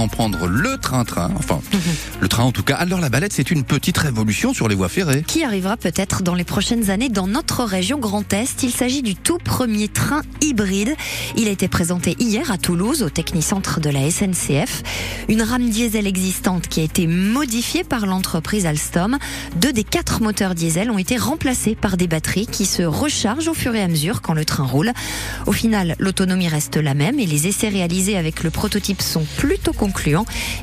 maintenant prendre le train-train, enfin le train en tout cas. Alors la balette, c'est une petite révolution sur les voies ferrées. Qui arrivera peut-être dans les prochaines années dans notre région Grand Est. Il s'agit du tout premier train hybride. Il a été présenté hier à Toulouse, au Technicentre de la SNCF. Une rame diesel existante qui a été modifiée par l'entreprise Alstom. Deux des quatre moteurs diesel ont été remplacés par des batteries qui se rechargent au fur et à mesure quand le train roule. Au final, l'autonomie reste la même et les essais réalisés avec le prototype sont plutôt concluants.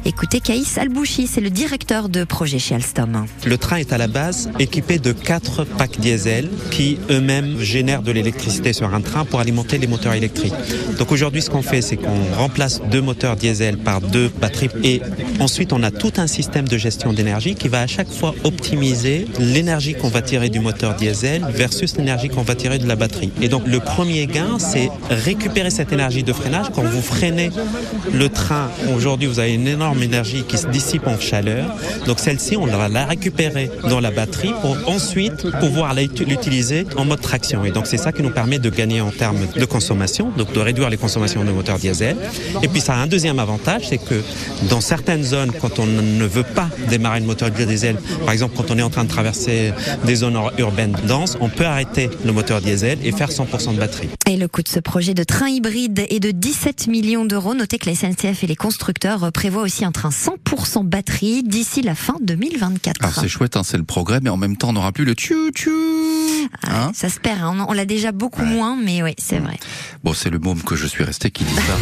Écoutez Caïs Albouchi, c'est le directeur de projet chez Alstom. Le train est à la base équipé de quatre packs diesel qui eux-mêmes génèrent de l'électricité sur un train pour alimenter les moteurs électriques. Donc aujourd'hui, ce qu'on fait, c'est qu'on remplace deux moteurs diesel par deux batteries et ensuite on a tout un système de gestion d'énergie qui va à chaque fois optimiser l'énergie qu'on va tirer du moteur diesel versus l'énergie qu'on va tirer de la batterie. Et donc le premier gain, c'est récupérer cette énergie de freinage. Quand vous freinez le train, aujourd'hui vous avez une énorme énergie qui se dissipe en chaleur. Donc celle-ci, on va la récupérer dans la batterie pour ensuite pouvoir l'utiliser en mode traction. Et donc c'est ça qui nous permet de gagner en termes de consommation, donc de réduire les consommations de moteurs diesel. Et puis ça a un deuxième avantage, c'est que dans certaines zones, quand on ne veut pas démarrer le moteur diesel, par exemple quand on est en train de traverser des zones urbaines denses, on peut arrêter le moteur diesel et faire 100% de batterie. Et le coût de ce projet de train hybride est de 17 millions d'euros. Notez que la SNCF et les constructeurs prévoient aussi un train 100% batterie d'ici la fin 2024. Alors c'est chouette, hein, c'est le progrès, mais en même temps on n'aura plus le tchou tchou. Ah, hein ça se perd, hein. on, l'a déjà beaucoup moins, mais oui, c'est vrai. Bon, c'est le môme que je suis resté qui dit ça.